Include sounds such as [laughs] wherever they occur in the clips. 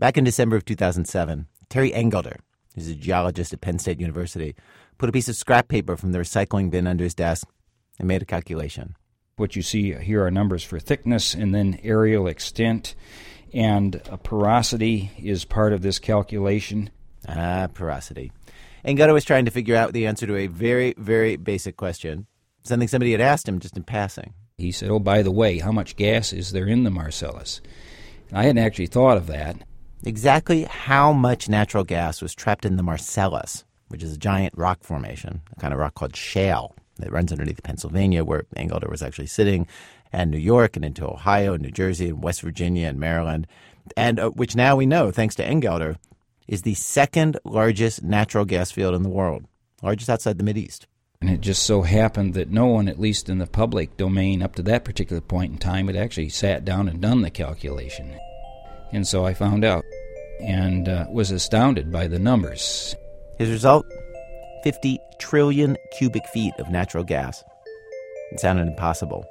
Back in December of 2007, Terry Engelder, who's a geologist at Penn State University, put a piece of scrap paper from the recycling bin under his desk and made a calculation. What you see here are numbers for thickness and then areal extent, and porosity is part of this calculation. Ah, porosity. Engelder was trying to figure out the answer to a very, very basic question, something somebody had asked him just in passing. He said, Oh, by the way, how much gas is there in the Marcellus? And I hadn't actually thought of that. Exactly how much natural gas was trapped in the Marcellus, which is a giant rock formation, a kind of rock called shale that runs underneath Pennsylvania, where Engelder was actually sitting, and New York, and into Ohio, and New Jersey, and West Virginia, and Maryland, and uh, which now we know, thanks to Engelder, is the second largest natural gas field in the world, largest outside the East. And it just so happened that no one, at least in the public domain up to that particular point in time, had actually sat down and done the calculation. And so I found out and uh, was astounded by the numbers. His result 50 trillion cubic feet of natural gas. It sounded impossible.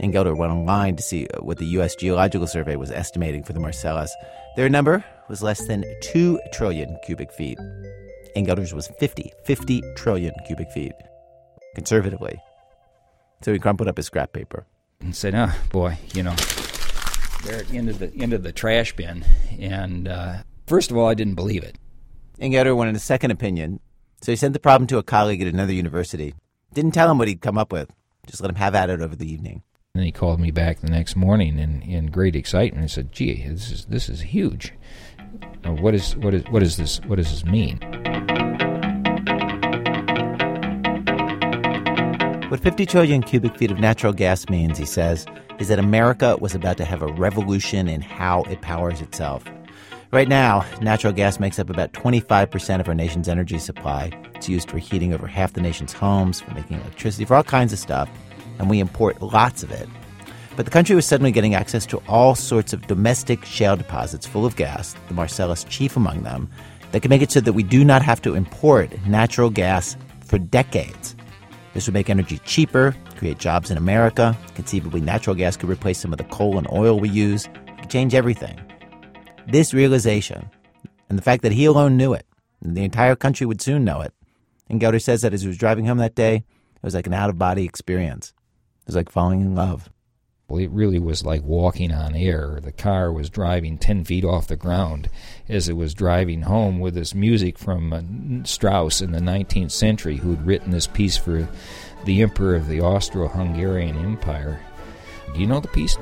Engelder went online to see what the U.S. Geological Survey was estimating for the Marcellus. Their number was less than 2 trillion cubic feet. Engelder's was 50, 50 trillion cubic feet, conservatively. So he crumpled up his scrap paper. And said, oh, boy, you know, they're at the end of the, end of the trash bin. And uh, first of all, I didn't believe it. Engelder wanted a second opinion, so he sent the problem to a colleague at another university. Didn't tell him what he'd come up with, just let him have at it over the evening. And he called me back the next morning in, in great excitement and said, "Gee, this is this is huge. What is what is what is this? What does this mean?" What 50 trillion cubic feet of natural gas means, he says, is that America was about to have a revolution in how it powers itself. Right now, natural gas makes up about 25% of our nation's energy supply. It's used for heating over half the nation's homes, for making electricity, for all kinds of stuff, and we import lots of it. But the country was suddenly getting access to all sorts of domestic shale deposits full of gas, the Marcellus chief among them, that could make it so that we do not have to import natural gas for decades. This would make energy cheaper, create jobs in America. Conceivably, natural gas could replace some of the coal and oil we use, could change everything. This realization, and the fact that he alone knew it, and the entire country would soon know it, Engelder says that as he was driving home that day, it was like an out of body experience. It was like falling in love. Well, it really was like walking on air. The car was driving 10 feet off the ground as it was driving home with this music from uh, Strauss in the 19th century, who had written this piece for the Emperor of the Austro Hungarian Empire. Do you know the piece?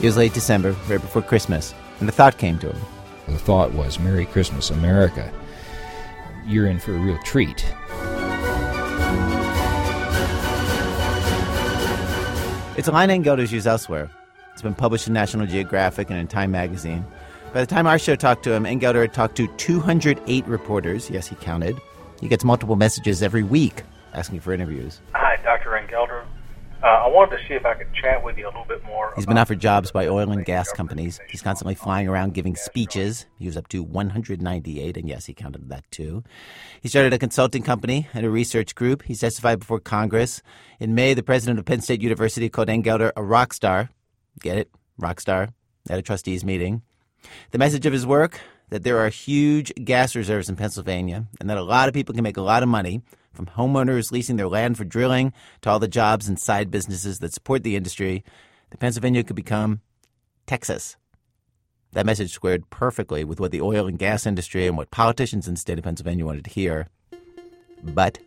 It was late December, right before Christmas, and the thought came to him. The thought was, Merry Christmas, America. You're in for a real treat. It's a line Engelder's used elsewhere. It's been published in National Geographic and in Time magazine. By the time our show talked to him, Engelder had talked to 208 reporters. Yes, he counted. He gets multiple messages every week asking for interviews. Hi, Dr. Engelder. Uh, I wanted to see if I could chat with you a little bit more. He's been offered jobs by oil and gas companies. He's constantly flying around giving speeches. He was up to 198, and yes, he counted that too. He started a consulting company and a research group. He testified before Congress. In May, the president of Penn State University called Engelder a rock star. Get it? Rock star. At a trustees meeting. The message of his work that there are huge gas reserves in Pennsylvania and that a lot of people can make a lot of money from homeowners leasing their land for drilling to all the jobs and side businesses that support the industry, that Pennsylvania could become Texas. That message squared perfectly with what the oil and gas industry and what politicians in the state of Pennsylvania wanted to hear. But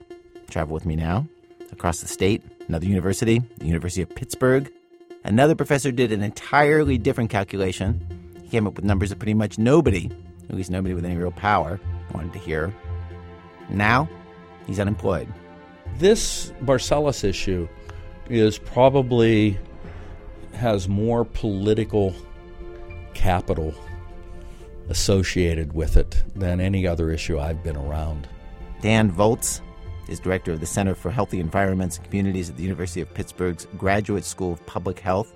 travel with me now across the state, another university, the University of Pittsburgh. Another professor did an entirely different calculation. He came up with numbers that pretty much nobody, at least nobody with any real power, wanted to hear. Now, He's unemployed. This Marcellus issue is probably has more political capital associated with it than any other issue I've been around. Dan Volz is director of the Center for Healthy Environments and Communities at the University of Pittsburgh's Graduate School of Public Health,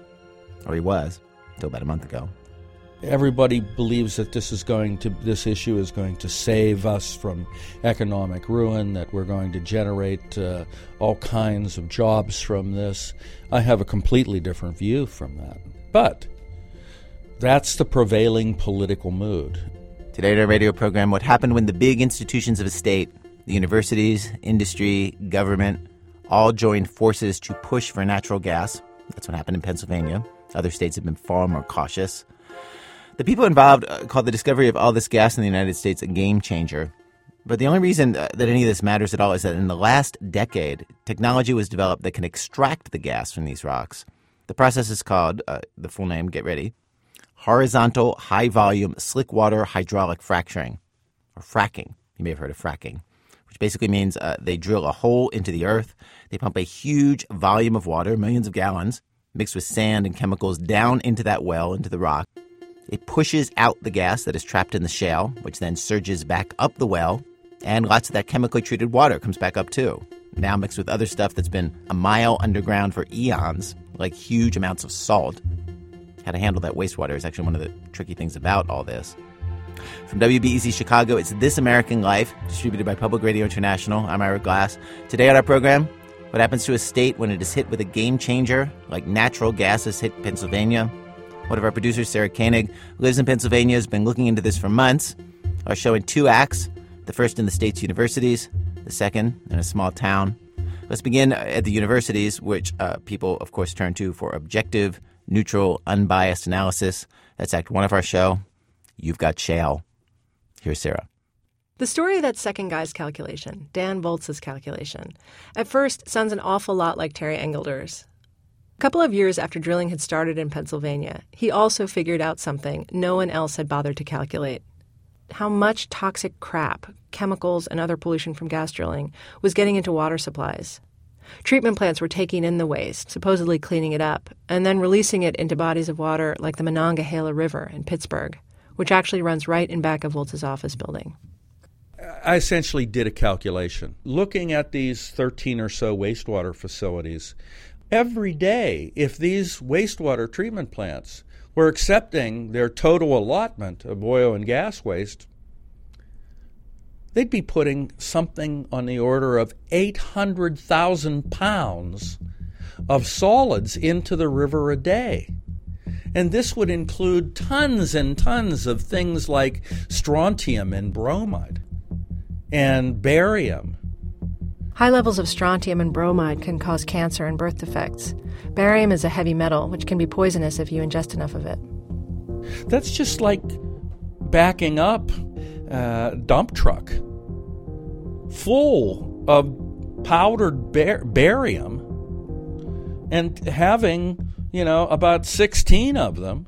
or he was, until about a month ago. Everybody believes that this is going to this issue is going to save us from economic ruin that we're going to generate uh, all kinds of jobs from this. I have a completely different view from that. But that's the prevailing political mood. Today in our radio program what happened when the big institutions of a state the universities industry government all joined forces to push for natural gas? That's what happened in pennsylvania. Other states have been far more cautious the people involved uh, called the discovery of all this gas in the United States a game changer. But the only reason uh, that any of this matters at all is that in the last decade, technology was developed that can extract the gas from these rocks. The process is called, uh, the full name, get ready, horizontal high volume slick water hydraulic fracturing, or fracking. You may have heard of fracking, which basically means uh, they drill a hole into the earth, they pump a huge volume of water, millions of gallons, mixed with sand and chemicals, down into that well, into the rock. It pushes out the gas that is trapped in the shale, which then surges back up the well, and lots of that chemically treated water comes back up too. Now mixed with other stuff that's been a mile underground for eons, like huge amounts of salt. How to handle that wastewater is actually one of the tricky things about all this. From WBEZ Chicago, it's This American Life, distributed by Public Radio International. I'm Ira Glass. Today on our program, what happens to a state when it is hit with a game changer, like natural gas has hit Pennsylvania? One of our producers, Sarah Koenig, who lives in Pennsylvania, has been looking into this for months. Our show in two acts the first in the state's universities, the second in a small town. Let's begin at the universities, which uh, people, of course, turn to for objective, neutral, unbiased analysis. That's Act One of our show. You've got shale. Here's Sarah. The story of that second guy's calculation, Dan Volz's calculation, at first sounds an awful lot like Terry Engelder's. A couple of years after drilling had started in Pennsylvania, he also figured out something no one else had bothered to calculate how much toxic crap, chemicals, and other pollution from gas drilling was getting into water supplies. Treatment plants were taking in the waste, supposedly cleaning it up, and then releasing it into bodies of water like the Monongahela River in Pittsburgh, which actually runs right in back of Volz's office building. I essentially did a calculation. Looking at these 13 or so wastewater facilities, every day if these wastewater treatment plants were accepting their total allotment of oil and gas waste, they'd be putting something on the order of 800,000 pounds of solids into the river a day. And this would include tons and tons of things like strontium and bromide and barium High levels of strontium and bromide can cause cancer and birth defects. Barium is a heavy metal, which can be poisonous if you ingest enough of it. That's just like backing up a dump truck full of powdered bar- barium and having, you know, about 16 of them.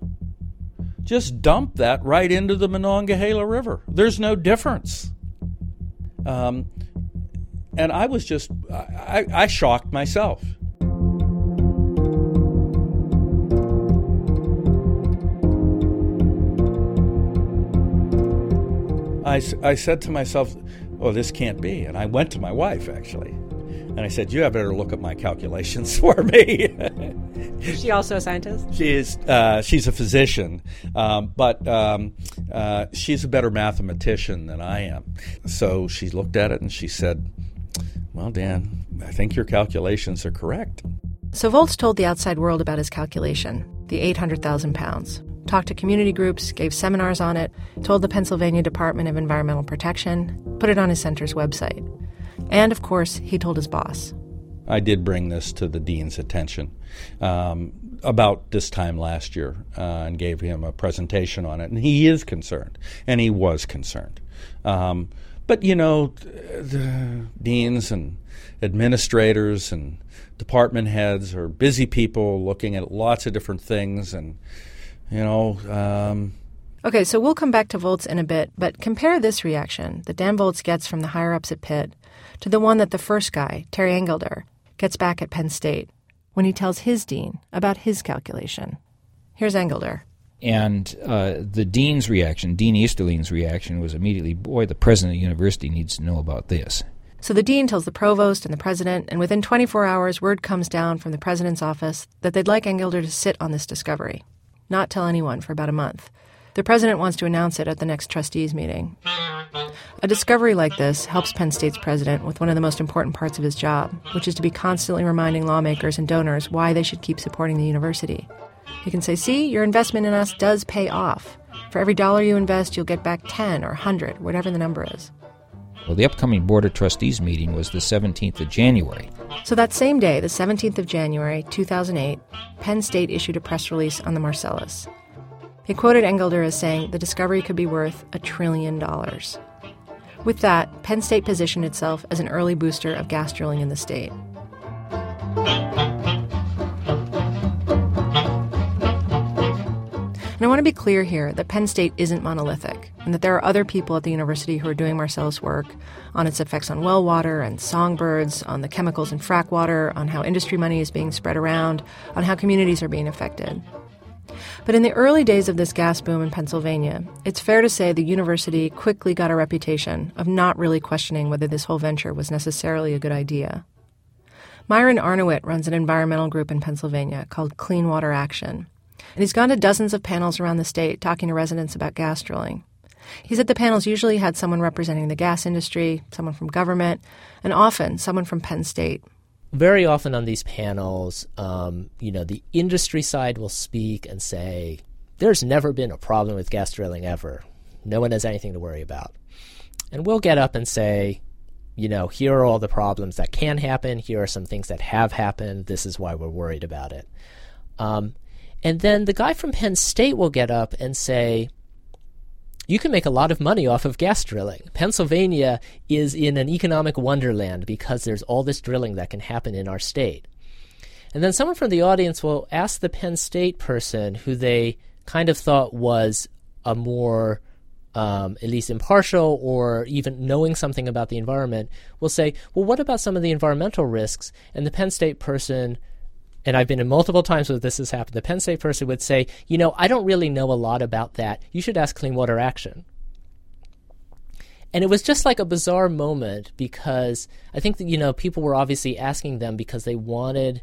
Just dump that right into the Monongahela River. There's no difference. Um, and I was just, I, I shocked myself. I, I said to myself, oh, this can't be. And I went to my wife, actually. And I said, you have better look at my calculations [laughs] for me. is she also a scientist? She is. Uh, she's a physician, um, but um, uh, she's a better mathematician than I am. So she looked at it and she said, well, Dan, I think your calculations are correct. So Volz told the outside world about his calculation, the 800,000 pounds, talked to community groups, gave seminars on it, told the Pennsylvania Department of Environmental Protection, put it on his center's website. And of course, he told his boss. I did bring this to the dean's attention um, about this time last year uh, and gave him a presentation on it. And he is concerned, and he was concerned. Um, but you know, the deans and administrators and department heads are busy people looking at lots of different things, and you know. Um, okay, so we'll come back to Volz in a bit, but compare this reaction that Dan Volz gets from the higher ups at Pitt to the one that the first guy, Terry Engelder, gets back at Penn State when he tells his dean about his calculation. Here's Engelder. And uh, the dean's reaction, Dean Easterling's reaction, was immediately, boy, the president of the university needs to know about this. So the dean tells the provost and the president, and within 24 hours, word comes down from the president's office that they'd like Engelder to sit on this discovery, not tell anyone for about a month. The president wants to announce it at the next trustees meeting. A discovery like this helps Penn State's president with one of the most important parts of his job, which is to be constantly reminding lawmakers and donors why they should keep supporting the university. He can say, See, your investment in us does pay off. For every dollar you invest, you'll get back 10 or 100, whatever the number is. Well, the upcoming Board of Trustees meeting was the 17th of January. So that same day, the 17th of January, 2008, Penn State issued a press release on the Marcellus. It quoted Engelder as saying the discovery could be worth a trillion dollars. With that, Penn State positioned itself as an early booster of gas drilling in the state. And I want to be clear here that Penn State isn't monolithic, and that there are other people at the university who are doing Marcellus work on its effects on well water and songbirds, on the chemicals in frack water, on how industry money is being spread around, on how communities are being affected. But in the early days of this gas boom in Pennsylvania, it's fair to say the university quickly got a reputation of not really questioning whether this whole venture was necessarily a good idea. Myron Arnowitt runs an environmental group in Pennsylvania called Clean Water Action. And he's gone to dozens of panels around the state talking to residents about gas drilling. He said the panels usually had someone representing the gas industry, someone from government, and often someone from Penn State. Very often on these panels, um, you know, the industry side will speak and say, "There's never been a problem with gas drilling ever. No one has anything to worry about." And we'll get up and say, you know, here are all the problems that can happen. Here are some things that have happened. This is why we're worried about it. Um, and then the guy from Penn State will get up and say, you can make a lot of money off of gas drilling. Pennsylvania is in an economic wonderland because there's all this drilling that can happen in our state. And then someone from the audience will ask the Penn State person who they kind of thought was a more, um, at least impartial or even knowing something about the environment, will say, well, what about some of the environmental risks? And the Penn State person and I've been in multiple times where this has happened, the Penn State person would say, you know, I don't really know a lot about that. You should ask Clean Water Action. And it was just like a bizarre moment because I think that, you know, people were obviously asking them because they wanted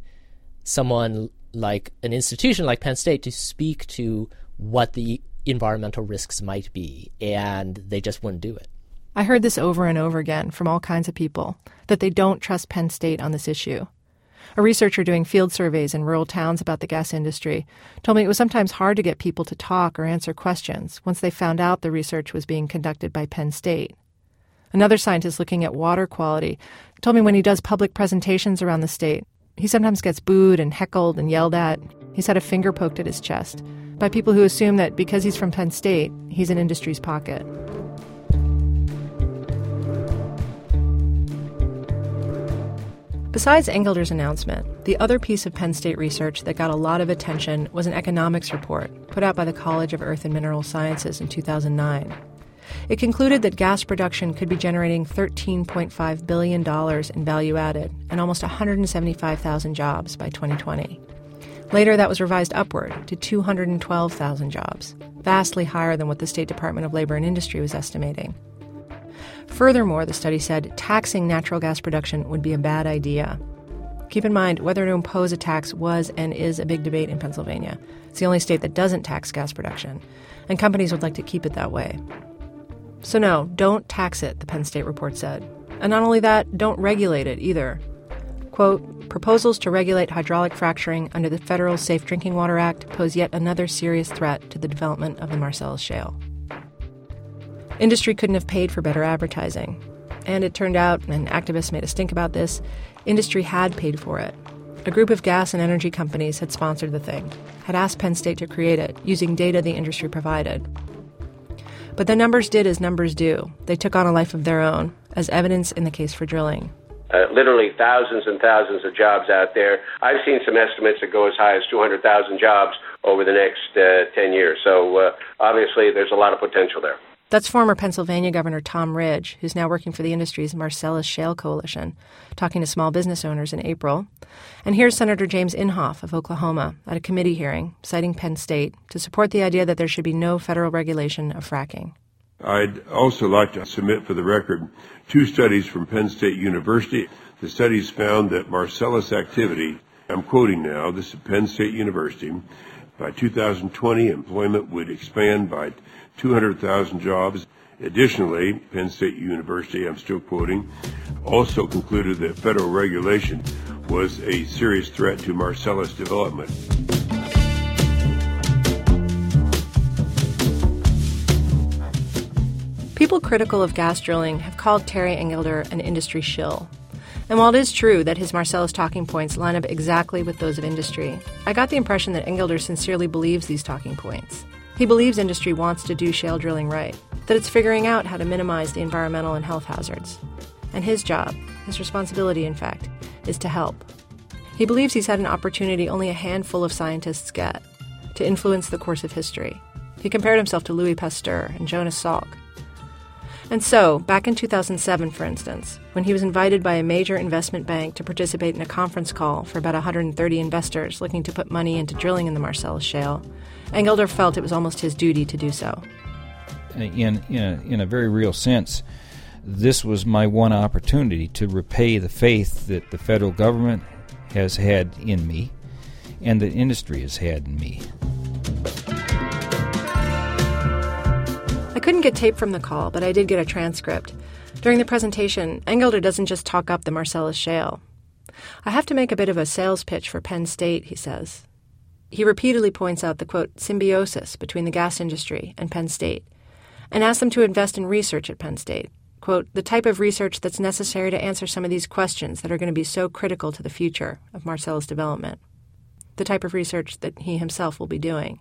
someone like an institution like Penn State to speak to what the environmental risks might be, and they just wouldn't do it. I heard this over and over again from all kinds of people that they don't trust Penn State on this issue. A researcher doing field surveys in rural towns about the gas industry told me it was sometimes hard to get people to talk or answer questions once they found out the research was being conducted by Penn State. Another scientist looking at water quality told me when he does public presentations around the state, he sometimes gets booed and heckled and yelled at. He's had a finger poked at his chest by people who assume that because he's from Penn State, he's in industry's pocket. Besides Engelder's announcement, the other piece of Penn State research that got a lot of attention was an economics report put out by the College of Earth and Mineral Sciences in 2009. It concluded that gas production could be generating $13.5 billion in value added and almost 175,000 jobs by 2020. Later, that was revised upward to 212,000 jobs, vastly higher than what the State Department of Labor and Industry was estimating. Furthermore, the study said taxing natural gas production would be a bad idea. Keep in mind, whether to impose a tax was and is a big debate in Pennsylvania. It's the only state that doesn't tax gas production, and companies would like to keep it that way. So, no, don't tax it, the Penn State report said. And not only that, don't regulate it either. Quote, proposals to regulate hydraulic fracturing under the Federal Safe Drinking Water Act pose yet another serious threat to the development of the Marcellus Shale. Industry couldn't have paid for better advertising. And it turned out, and activists made a stink about this, industry had paid for it. A group of gas and energy companies had sponsored the thing, had asked Penn State to create it using data the industry provided. But the numbers did as numbers do. They took on a life of their own, as evidence in the case for drilling. Uh, literally thousands and thousands of jobs out there. I've seen some estimates that go as high as 200,000 jobs over the next uh, 10 years. So uh, obviously, there's a lot of potential there. That's former Pennsylvania Governor Tom Ridge, who's now working for the industry's Marcellus Shale Coalition, talking to small business owners in April. And here's Senator James Inhofe of Oklahoma at a committee hearing, citing Penn State, to support the idea that there should be no federal regulation of fracking. I'd also like to submit for the record two studies from Penn State University. The studies found that Marcellus activity, I'm quoting now, this is Penn State University, By 2020, employment would expand by 200,000 jobs. Additionally, Penn State University, I'm still quoting, also concluded that federal regulation was a serious threat to Marcellus development. People critical of gas drilling have called Terry Engelder an industry shill. And while it is true that his Marcellus talking points line up exactly with those of industry, I got the impression that Engelder sincerely believes these talking points. He believes industry wants to do shale drilling right, that it's figuring out how to minimize the environmental and health hazards. And his job, his responsibility, in fact, is to help. He believes he's had an opportunity only a handful of scientists get to influence the course of history. He compared himself to Louis Pasteur and Jonas Salk, and so, back in 2007, for instance, when he was invited by a major investment bank to participate in a conference call for about 130 investors looking to put money into drilling in the Marcellus Shale, Engelder felt it was almost his duty to do so. In, in, a, in a very real sense, this was my one opportunity to repay the faith that the federal government has had in me and that industry has had in me. I couldn't get tape from the call, but I did get a transcript. During the presentation, Engelder doesn't just talk up the Marcellus Shale. I have to make a bit of a sales pitch for Penn State, he says. He repeatedly points out the quote symbiosis between the gas industry and Penn State and asks them to invest in research at Penn State. Quote, the type of research that's necessary to answer some of these questions that are going to be so critical to the future of Marcellus development. The type of research that he himself will be doing.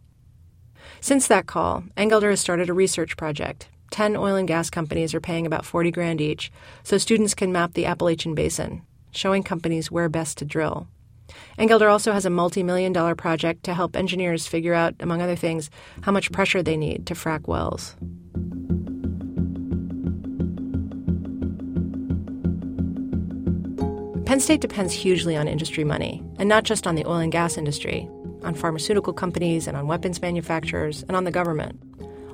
Since that call, Engelder has started a research project. Ten oil and gas companies are paying about 40 grand each, so students can map the Appalachian Basin, showing companies where best to drill. Engelder also has a multi million dollar project to help engineers figure out, among other things, how much pressure they need to frack wells. Penn State depends hugely on industry money, and not just on the oil and gas industry on pharmaceutical companies and on weapons manufacturers and on the government.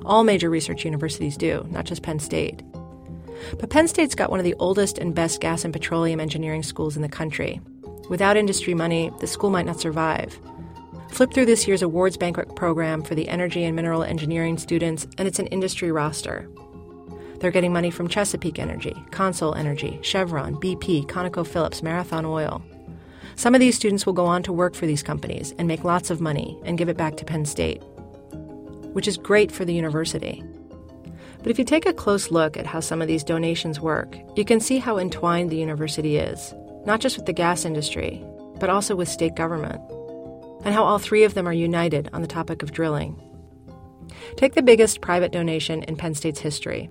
All major research universities do, not just Penn State. But Penn State's got one of the oldest and best gas and petroleum engineering schools in the country. Without industry money, the school might not survive. Flip through this year's awards banquet program for the energy and mineral engineering students, and it's an industry roster. They're getting money from Chesapeake Energy, CONSOL Energy, Chevron, BP, ConocoPhillips, Marathon Oil. Some of these students will go on to work for these companies and make lots of money and give it back to Penn State, which is great for the university. But if you take a close look at how some of these donations work, you can see how entwined the university is, not just with the gas industry, but also with state government, and how all three of them are united on the topic of drilling. Take the biggest private donation in Penn State's history.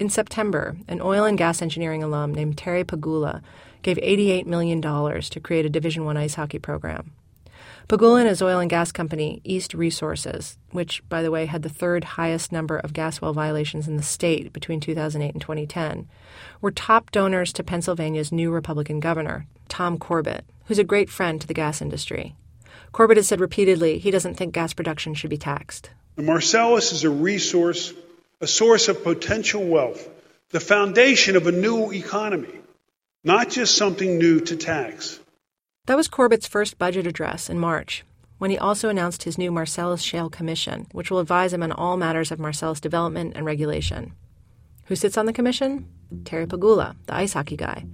In September, an oil and gas engineering alum named Terry Pegula gave $88 million to create a Division I ice hockey program. Pegula and oil and gas company, East Resources, which, by the way, had the third highest number of gas well violations in the state between 2008 and 2010, were top donors to Pennsylvania's new Republican governor, Tom Corbett, who's a great friend to the gas industry. Corbett has said repeatedly he doesn't think gas production should be taxed. The Marcellus is a resource, a source of potential wealth, the foundation of a new economy not just something new to tax. That was Corbett's first budget address in March, when he also announced his new Marcellus Shale Commission, which will advise him on all matters of Marcellus development and regulation. Who sits on the commission? Terry Pegula, the ice hockey guy,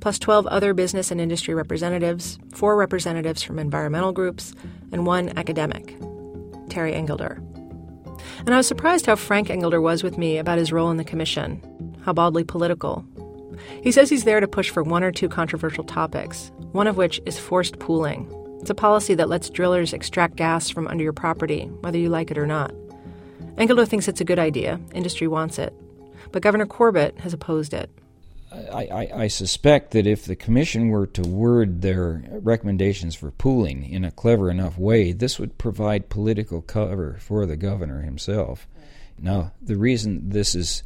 plus 12 other business and industry representatives, four representatives from environmental groups, and one academic, Terry Engelder. And I was surprised how frank Engelder was with me about his role in the commission, how baldly political, he says he's there to push for one or two controversial topics, one of which is forced pooling. It's a policy that lets drillers extract gas from under your property, whether you like it or not. Engelder thinks it's a good idea. Industry wants it. But Governor Corbett has opposed it. I, I, I, suspect that if the commission were to word their recommendations for pooling in a clever enough way, this would provide political cover for the governor himself. Now, the reason this is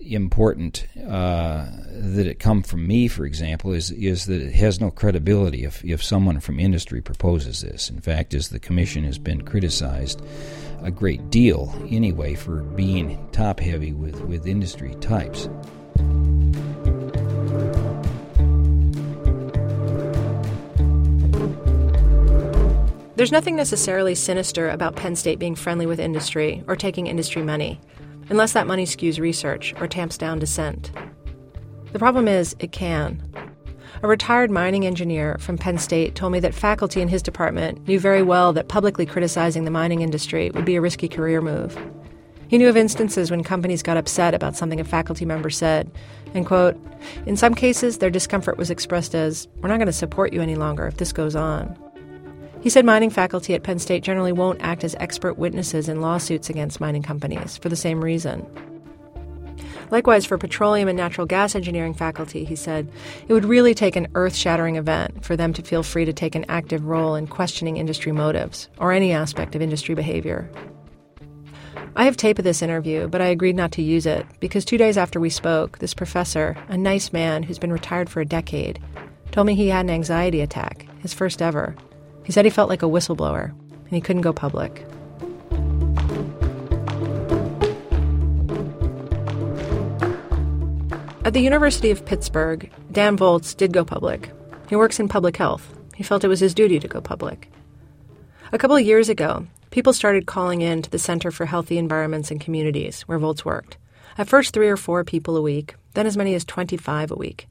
important uh, that it come from me, for example, is is that it has no credibility if, if someone from industry proposes this. In fact, as the commission has been criticized a great deal anyway for being top heavy with, with industry types. There's nothing necessarily sinister about Penn State being friendly with industry or taking industry money, unless that money skews research or tamps down dissent. The problem is, it can. A retired mining engineer from Penn State told me that faculty in his department knew very well that publicly criticizing the mining industry would be a risky career move. He knew of instances when companies got upset about something a faculty member said, and quote, in some cases their discomfort was expressed as, we're not going to support you any longer if this goes on. He said mining faculty at Penn State generally won't act as expert witnesses in lawsuits against mining companies for the same reason. Likewise, for petroleum and natural gas engineering faculty, he said, it would really take an earth shattering event for them to feel free to take an active role in questioning industry motives or any aspect of industry behavior. I have tape of this interview, but I agreed not to use it because two days after we spoke, this professor, a nice man who's been retired for a decade, told me he had an anxiety attack, his first ever. He said he felt like a whistleblower and he couldn't go public. At the University of Pittsburgh, Dan Volz did go public. He works in public health. He felt it was his duty to go public. A couple of years ago, people started calling in to the Center for Healthy Environments and Communities, where Volz worked. At first, three or four people a week, then as many as 25 a week.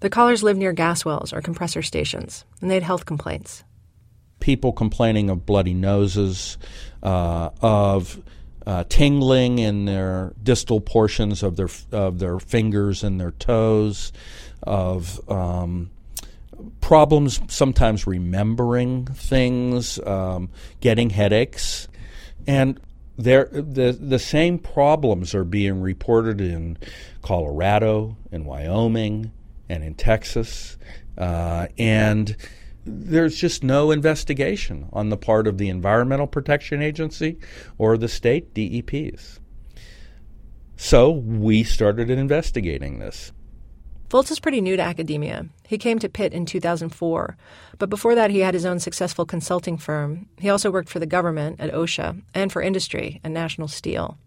The callers lived near gas wells or compressor stations, and they had health complaints. People complaining of bloody noses, uh, of uh, tingling in their distal portions of their of their fingers and their toes, of um, problems sometimes remembering things, um, getting headaches, and there the the same problems are being reported in Colorado, in Wyoming, and in Texas, uh, and there's just no investigation on the part of the Environmental Protection Agency or the state DEPs. So we started investigating this. Volz is pretty new to academia. He came to Pitt in 2004, but before that, he had his own successful consulting firm. He also worked for the government at OSHA and for industry at National Steel.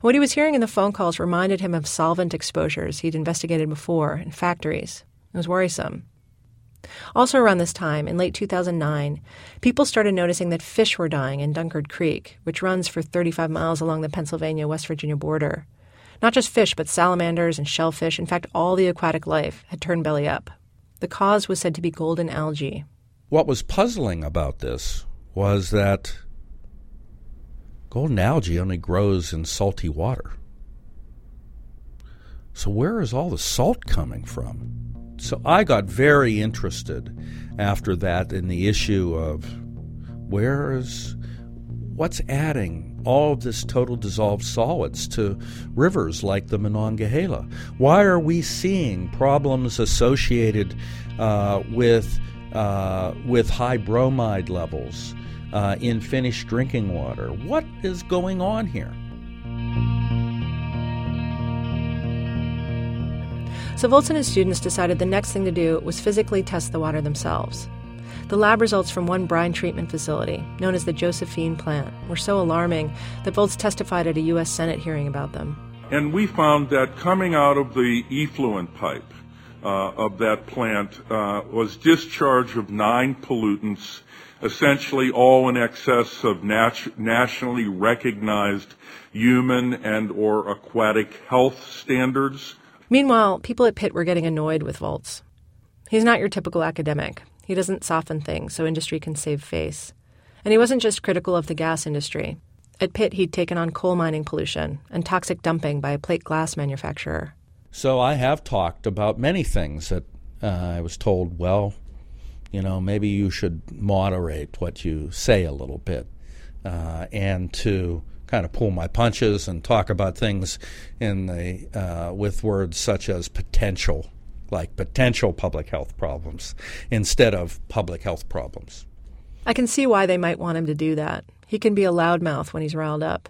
What he was hearing in the phone calls reminded him of solvent exposures he'd investigated before in factories. It was worrisome. Also, around this time, in late 2009, people started noticing that fish were dying in Dunkard Creek, which runs for 35 miles along the Pennsylvania West Virginia border. Not just fish, but salamanders and shellfish, in fact, all the aquatic life, had turned belly up. The cause was said to be golden algae. What was puzzling about this was that golden algae only grows in salty water. So, where is all the salt coming from? So I got very interested after that in the issue of where is what's adding all of this total dissolved solids to rivers like the Monongahela? Why are we seeing problems associated uh, with uh, with high bromide levels uh, in finished drinking water? What is going on here? So Volz and his students decided the next thing to do was physically test the water themselves. The lab results from one brine treatment facility, known as the Josephine plant, were so alarming that Volz testified at a U.S. Senate hearing about them. And we found that coming out of the effluent pipe uh, of that plant uh, was discharge of nine pollutants, essentially all in excess of nat- nationally recognized human and or aquatic health standards Meanwhile, people at Pitt were getting annoyed with Volz. He's not your typical academic. He doesn't soften things so industry can save face. And he wasn't just critical of the gas industry. At Pitt, he'd taken on coal mining pollution and toxic dumping by a plate glass manufacturer. So I have talked about many things that uh, I was told, well, you know, maybe you should moderate what you say a little bit uh, and to kind of pull my punches and talk about things in the uh, with words such as potential, like potential public health problems, instead of public health problems. I can see why they might want him to do that. He can be a loudmouth when he's riled up.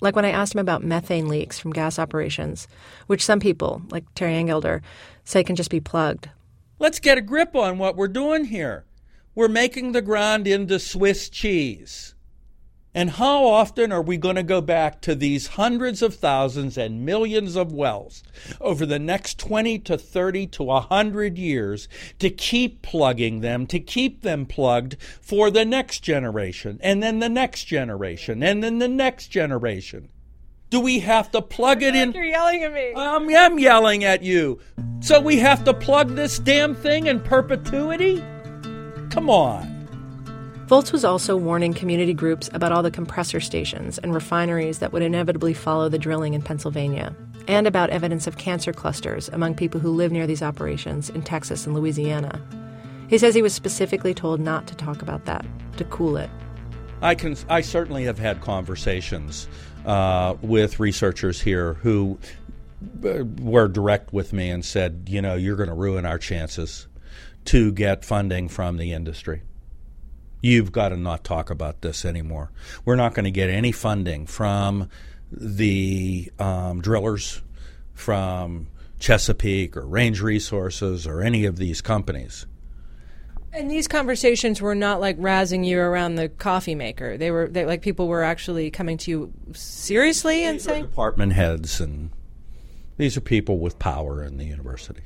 Like when I asked him about methane leaks from gas operations, which some people, like Terry Engelder, say can just be plugged. Let's get a grip on what we're doing here. We're making the ground into Swiss cheese. And how often are we going to go back to these hundreds of thousands and millions of wells over the next 20 to 30 to 100 years to keep plugging them, to keep them plugged for the next generation, and then the next generation, and then the next generation? Do we have to plug it in? You're yelling at me. Um, I'm yelling at you. So we have to plug this damn thing in perpetuity? Come on. Volz was also warning community groups about all the compressor stations and refineries that would inevitably follow the drilling in Pennsylvania, and about evidence of cancer clusters among people who live near these operations in Texas and Louisiana. He says he was specifically told not to talk about that, to cool it. I can. I certainly have had conversations uh, with researchers here who uh, were direct with me and said, you know, you're going to ruin our chances to get funding from the industry. You've got to not talk about this anymore. We're not going to get any funding from the um, drillers, from Chesapeake or Range Resources or any of these companies. And these conversations were not like razzing you around the coffee maker. They were they, like people were actually coming to you seriously and these saying, department heads and these are people with power in the university.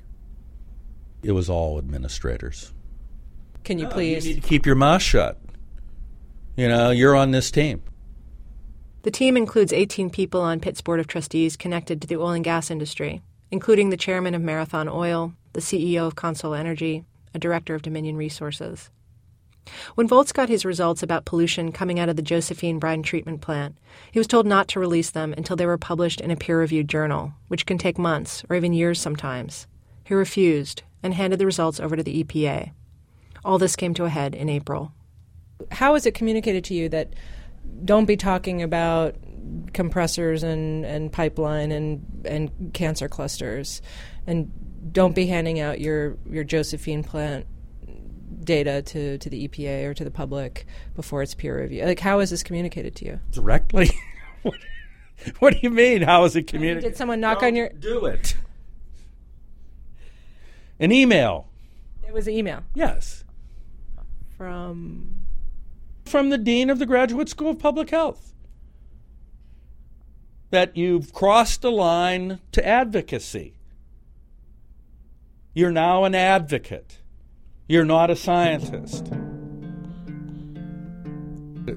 It was all administrators. "Can you No, please?" You need to keep your mouth shut. You know, you're on this team. The team includes 18 people on Pitt's Board of Trustees connected to the oil and gas industry, including the chairman of Marathon Oil, the CEO of Consol Energy, a director of Dominion Resources. When Volz got his results about pollution coming out of the Josephine brine treatment plant, he was told not to release them until they were published in a peer reviewed journal, which can take months or even years sometimes. He refused and handed the results over to the EPA. All this came to a head in April. How is it communicated to you that don't be talking about compressors and, and pipeline and, and cancer clusters and don't be handing out your, your Josephine plant data to, to the EPA or to the public before it's peer review? Like, how is this communicated to you? Directly? [laughs] what, what do you mean? How is it communicated? Did someone knock on your? Do it. An email. It was an email Yes. From. From the Dean of the Graduate School of Public Health. That you've crossed a line to advocacy. You're now an advocate. You're not a scientist.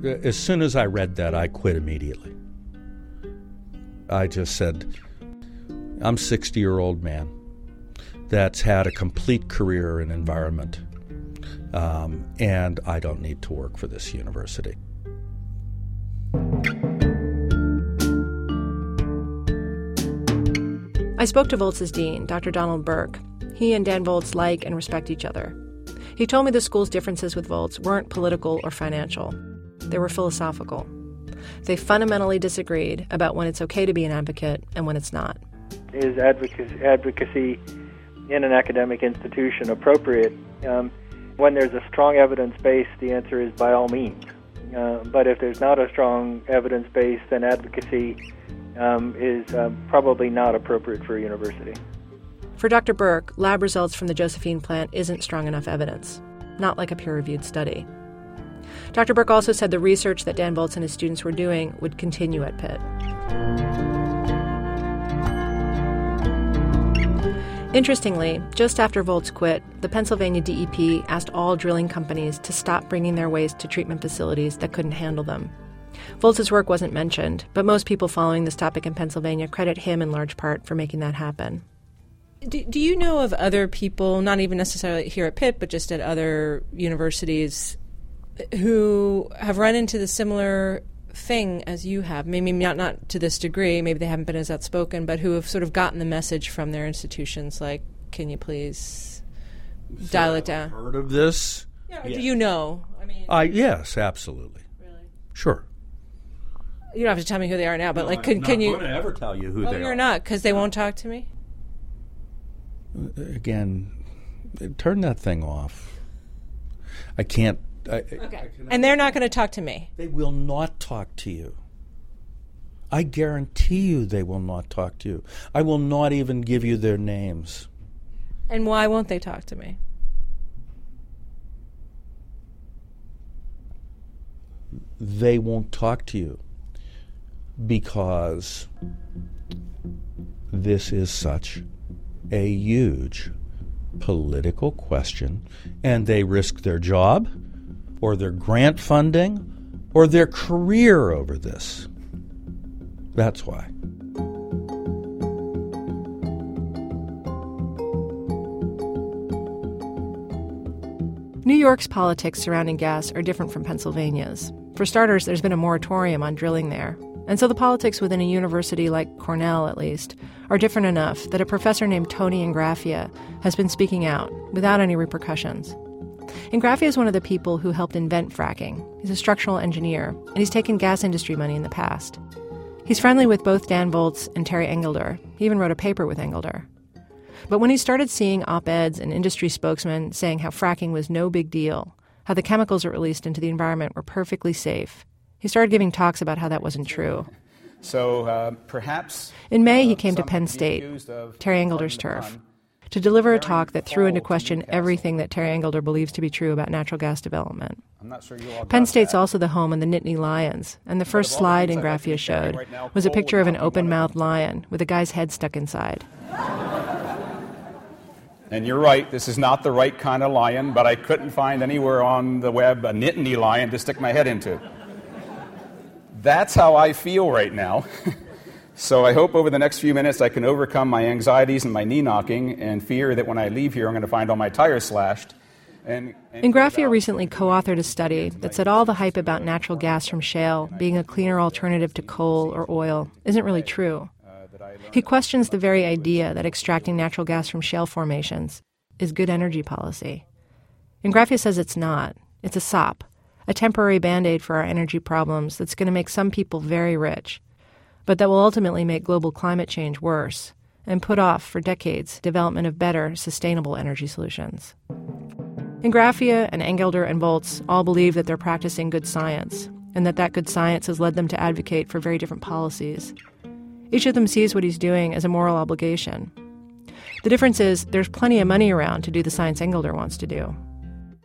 As soon as I read that, I quit immediately. I just said, I'm a 60 year old man that's had a complete career in environment, um, and I don't need to work for this university. I spoke to Volz's dean, Dr. Donald Burke. He and Dan Volz like and respect each other. He told me the school's differences with Volz weren't political or financial, they were philosophical. They fundamentally disagreed about when it's okay to be an advocate and when it's not. Is advocacy, advocacy in an academic institution appropriate? Um, when there's a strong evidence base, the answer is by all means. Uh, but if there's not a strong evidence base, then advocacy um, is uh, probably not appropriate for a university. For Dr. Burke, lab results from the Josephine plant isn't strong enough evidence, not like a peer reviewed study. Dr. Burke also said the research that Dan Volz and his students were doing would continue at Pitt. Interestingly, just after Volz quit, the Pennsylvania DEP asked all drilling companies to stop bringing their waste to treatment facilities that couldn't handle them. Volz's work wasn't mentioned, but most people following this topic in Pennsylvania credit him in large part for making that happen. Do, do you know of other people, not even necessarily here at Pitt, but just at other universities, who have run into the similar thing as you have? Maybe not, not to this degree, maybe they haven't been as outspoken, but who have sort of gotten the message from their institutions like, can you please dial it down? Heard of this? Yeah, or Do you know? I mean, I yes, absolutely. Really? Sure. you don't have to tell me who they are now, but like, I'm can, can you? going to ever tell you who they are? Oh, they you're are. not because they won't talk to me. Uh, again, turn that thing off. I can't. I, Okay, and they're not going to talk to me. They will not talk to you. I guarantee you they will not talk to you. I will not even give you their names. And why won't they talk to me? they won't talk to you because this is such a huge political question, and they risk their job or their grant funding or their career over this. That's why. New York's politics surrounding gas are different from Pennsylvania's. For starters, there's been a moratorium on drilling there. And so the politics within a university like Cornell, at least, are different enough that a professor named Tony Ingraffea has been speaking out without any repercussions. Ingraffea is one of the people who helped invent fracking. He's a structural engineer, and he's taken gas industry money in the past. He's friendly with both Dan Volz and Terry Engelder. He even wrote a paper with Engelder. But when he started seeing op eds and industry spokesmen saying how fracking was no big deal, how the chemicals it released into the environment were perfectly safe, he started giving talks about how that wasn't true. So uh, perhaps. In May, he came to Penn State, Terry Engelder's turf, to deliver a talk that threw into question everything that Terry Engelder believes to be true about natural gas development. Sure Penn State's that. also the home of the Nittany Lions, and the first slide Ingraffea showed right now, was a picture of an open mouthed lion with a guy's head stuck inside. [laughs] And you're right, this is not the right kind of lion, but I couldn't find anywhere on the web a Nittany lion to stick my head into. That's how I feel right now. [laughs] so I hope over the next few minutes I can overcome my anxieties and my knee knocking and fear that when I leave here I'm going to find all my tires slashed. And, and Ingraffea recently co authored a study that said all the hype about natural gas from shale being a cleaner alternative to coal or oil isn't really true. He questions the very idea that extracting natural gas from shale formations is good energy policy. Ingraffea says it's not. It's a sop a temporary band aid for our energy problems that's going to make some people very rich, but that will ultimately make global climate change worse and put off for decades development of better, sustainable energy solutions. Ingraffea and Engelder and Volz all believe that they're practicing good science and that that good science has led them to advocate for very different policies. Each of them sees what he's doing as a moral obligation. The difference is there's plenty of money around to do the science Engelder wants to do.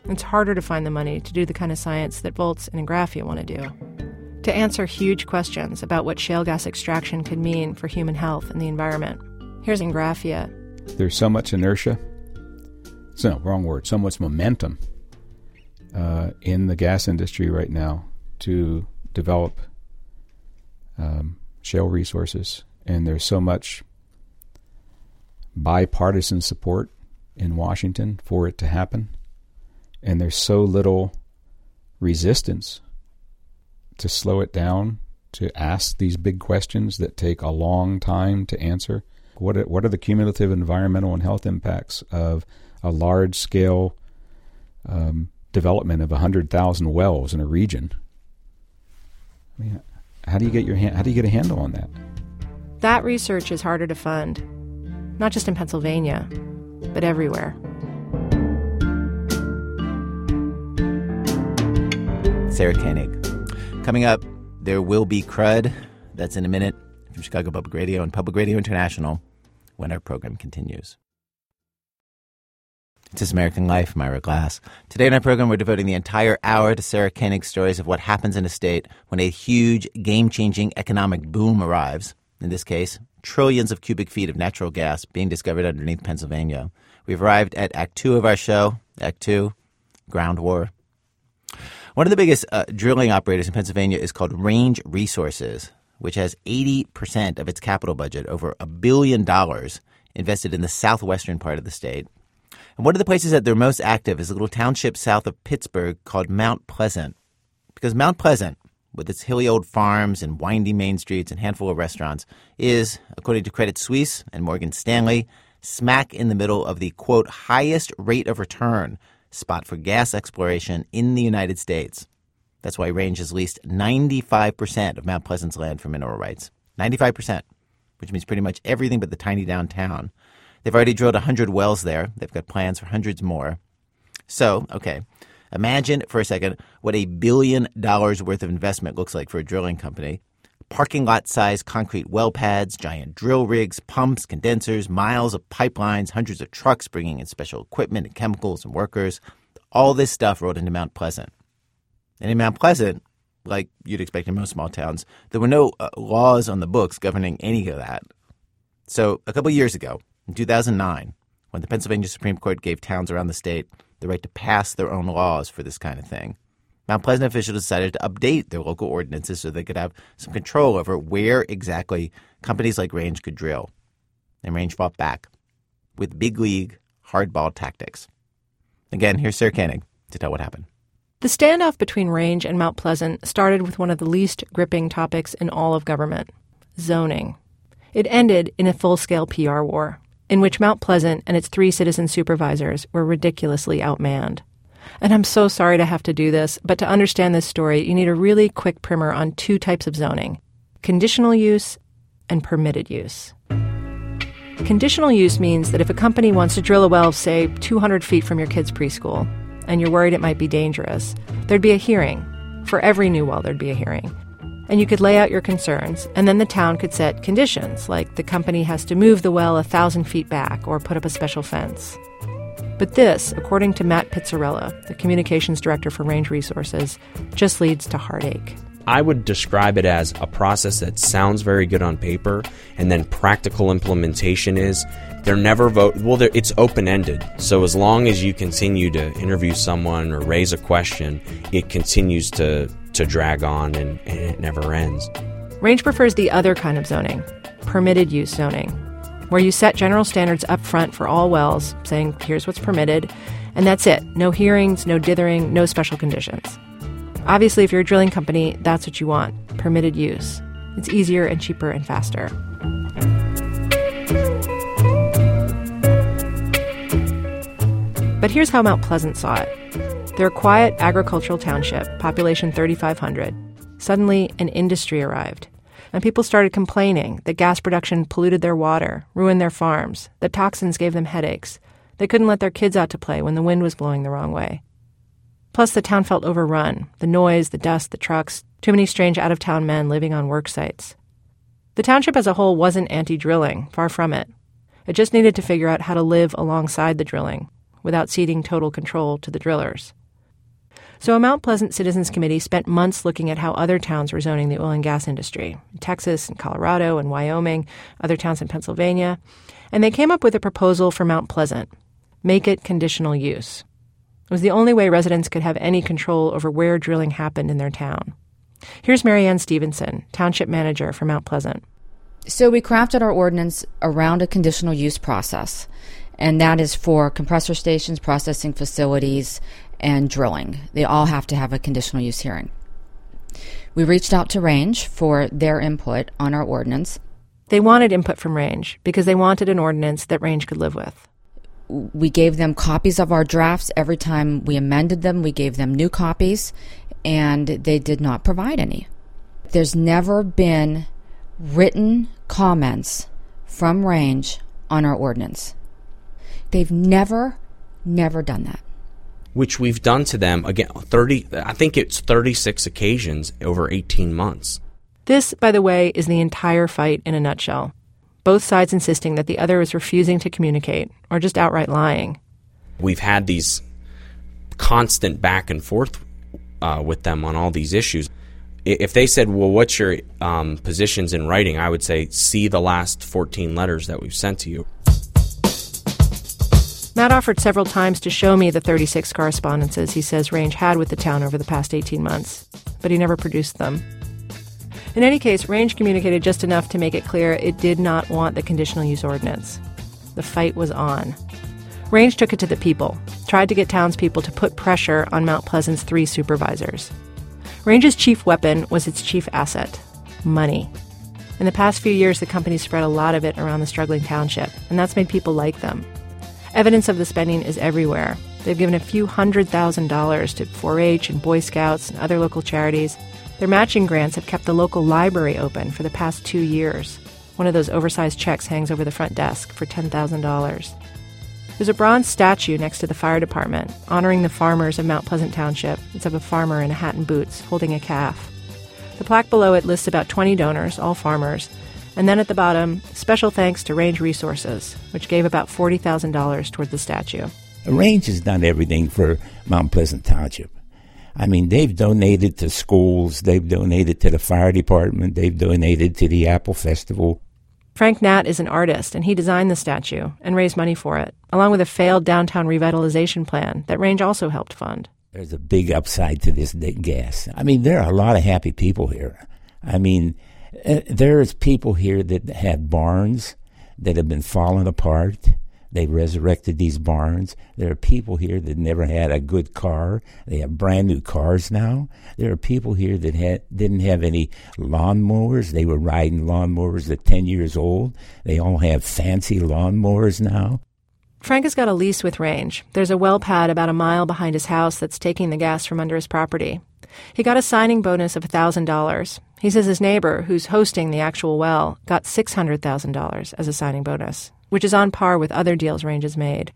It's harder to find the money to do the kind of science that Volz and Ingraffea want to do. To answer huge questions about what shale gas extraction could mean for human health and the environment. Here's Ingraffea. There's so much inertia. So, wrong word. So much momentum uh, in the gas industry right now to develop um, shale resources, and there's so much bipartisan support in Washington for it to happen and there's so little resistance to slow it down to ask these big questions that take a long time to answer. What are, what are the cumulative environmental and health impacts of a large scale um, development of 100,000 wells in a region? I mean, how do you get your hand, how do you get a handle on that? That research is harder to fund, not just in Pennsylvania, but everywhere. Sarah Koenig. Coming up, there will be crud. That's in a minute from Chicago Public Radio and Public Radio International when our program continues. It's This American Life, Ira Glass. Today in our program, we're devoting the entire hour to Sarah Koenig's stories of what happens in a state when a huge, game changing economic boom arrives. In this case, trillions of cubic feet of natural gas being discovered underneath Pennsylvania. We've arrived at Act Two of our show. Act Two, Ground War. One of the biggest uh, drilling operators in Pennsylvania is called Range Resources, which has 80% of its capital budget, over a billion dollars, invested in the southwestern part of the state. And one of the places that they're most active is a little township south of Pittsburgh called Mount Pleasant. Because Mount Pleasant, with its hilly old farms and windy main streets and handful of restaurants, is, according to Credit Suisse and Morgan Stanley, smack in the middle of the quote highest rate of return spot for gas exploration in the United States. That's why Range has leased 95% of Mount Pleasant's land for mineral rights. 95%, which means pretty much everything but the tiny downtown. They've already drilled 100 wells there. They've got plans for hundreds more. So, okay, imagine for a second what a billion dollars worth of investment looks like for a drilling company parking lot sized concrete well pads, giant drill rigs, pumps, condensers, miles of pipelines, hundreds of trucks bringing in special equipment and chemicals and workers. All this stuff rolled into Mount Pleasant. And in Mount Pleasant, like you'd expect in most small towns. There were no uh, laws on the books governing any of that. So, a couple years ago, in 2009, when the Pennsylvania Supreme Court gave towns around the state the right to pass their own laws for this kind of thing, Mount Pleasant officials decided to update their local ordinances so they could have some control over where exactly companies like Range could drill. And Range fought back with big league hardball tactics. Again, here's Sarah Koenig to tell what happened. The standoff between Range and Mount Pleasant started with one of the least gripping topics in all of government zoning. It ended in a full scale PR war, in which Mount Pleasant and its three citizen supervisors were ridiculously outmanned. And I'm so sorry to have to do this, but to understand this story, you need a really quick primer on two types of zoning conditional use and permitted use. Conditional use means that if a company wants to drill a well, say 200 feet from your kid's preschool, and you're worried it might be dangerous, there'd be a hearing. For every new well, there'd be a hearing. And you could lay out your concerns, and then the town could set conditions, like the company has to move the well a thousand feet back or put up a special fence. But this, according to Matt Pitzarella, the communications director for Range Resources, just leads to heartache. I would describe it as a process that sounds very good on paper, and then practical implementation is they're never vote. Well, it's open ended. So as long as you continue to interview someone or raise a question, it continues to to drag on and, and it never ends. Range prefers the other kind of zoning, permitted use zoning, where you set general standards up front for all wells, saying here's what's permitted, and that's it. No hearings, no dithering, no special conditions. Obviously, if you're a drilling company, that's what you want permitted use. It's easier and cheaper and faster. But here's how Mount Pleasant saw it. They're a quiet agricultural township, population 3,500. Suddenly, an industry arrived, and people started complaining that gas production polluted their water, ruined their farms, that toxins gave them headaches. They couldn't let their kids out to play when the wind was blowing the wrong way. Plus, the town felt overrun the noise, the dust, the trucks, too many strange out of town men living on work sites. The township as a whole wasn't anti drilling, far from it. It just needed to figure out how to live alongside the drilling, without ceding total control to the drillers. So, a Mount Pleasant Citizens Committee spent months looking at how other towns were zoning the oil and gas industry Texas and Colorado and Wyoming, other towns in Pennsylvania, and they came up with a proposal for Mount Pleasant make it conditional use. It was the only way residents could have any control over where drilling happened in their town. Here's Marianne Stevenson, Township Manager for Mount Pleasant. So, we crafted our ordinance around a conditional use process and that is for compressor stations, processing facilities, and drilling. They all have to have a conditional use hearing. We reached out to Range for their input on our ordinance. They wanted input from Range because they wanted an ordinance that Range could live with. We gave them copies of our drafts every time we amended them. We gave them new copies, and they did not provide any. There's never been written comments from Range on our ordinance. They've never, never done that. Which we've done to them again, 30, I think it's 36 occasions over 18 months. This, by the way, is the entire fight in a nutshell. Both sides insisting that the other is refusing to communicate or just outright lying. We've had these constant back and forth uh, with them on all these issues. If they said, Well, what's your um, positions in writing? I would say, See the last 14 letters that we've sent to you. Matt offered several times to show me the 36 correspondences he says Range had with the town over the past 18 months, but he never produced them. In any case, Range communicated just enough to make it clear it did not want the conditional use ordinance. The fight was on. Range took it to the people, tried to get townspeople to put pressure on Mount Pleasant's three supervisors. Range's chief weapon was its chief asset money. In the past few years, the company spread a lot of it around the struggling township, and that's made people like them. Evidence of the spending is everywhere. They've given a few hundred thousand dollars to 4 H and Boy Scouts and other local charities. Their matching grants have kept the local library open for the past two years. One of those oversized checks hangs over the front desk for $10,000. There's a bronze statue next to the fire department honoring the farmers of Mount Pleasant Township. It's of a farmer in a hat and boots holding a calf. The plaque below it lists about 20 donors, all farmers, and then at the bottom, special thanks to Range Resources, which gave about $40,000 toward the statue. Range has done everything for Mount Pleasant Township. I mean, they've donated to schools, they've donated to the fire department, they've donated to the Apple Festival. Frank Nat is an artist, and he designed the statue and raised money for it, along with a failed downtown revitalization plan that Range also helped fund. There's a big upside to this gas. I mean, there are a lot of happy people here. I mean, Uh, there's people here that have barns that have been falling apart they resurrected these barns. There are people here that never had a good car. They have brand new cars now. There are people here that had, didn't have any lawnmowers. They were riding lawnmowers at 10 years old. They all have fancy lawnmowers now. Frank has got a lease with Range. There's a well pad about a mile behind his house that's taking the gas from under his property. He got a signing bonus of $1,000. He says his neighbor, who's hosting the actual well, got $600,000 as a signing bonus which is on par with other deals Range has made.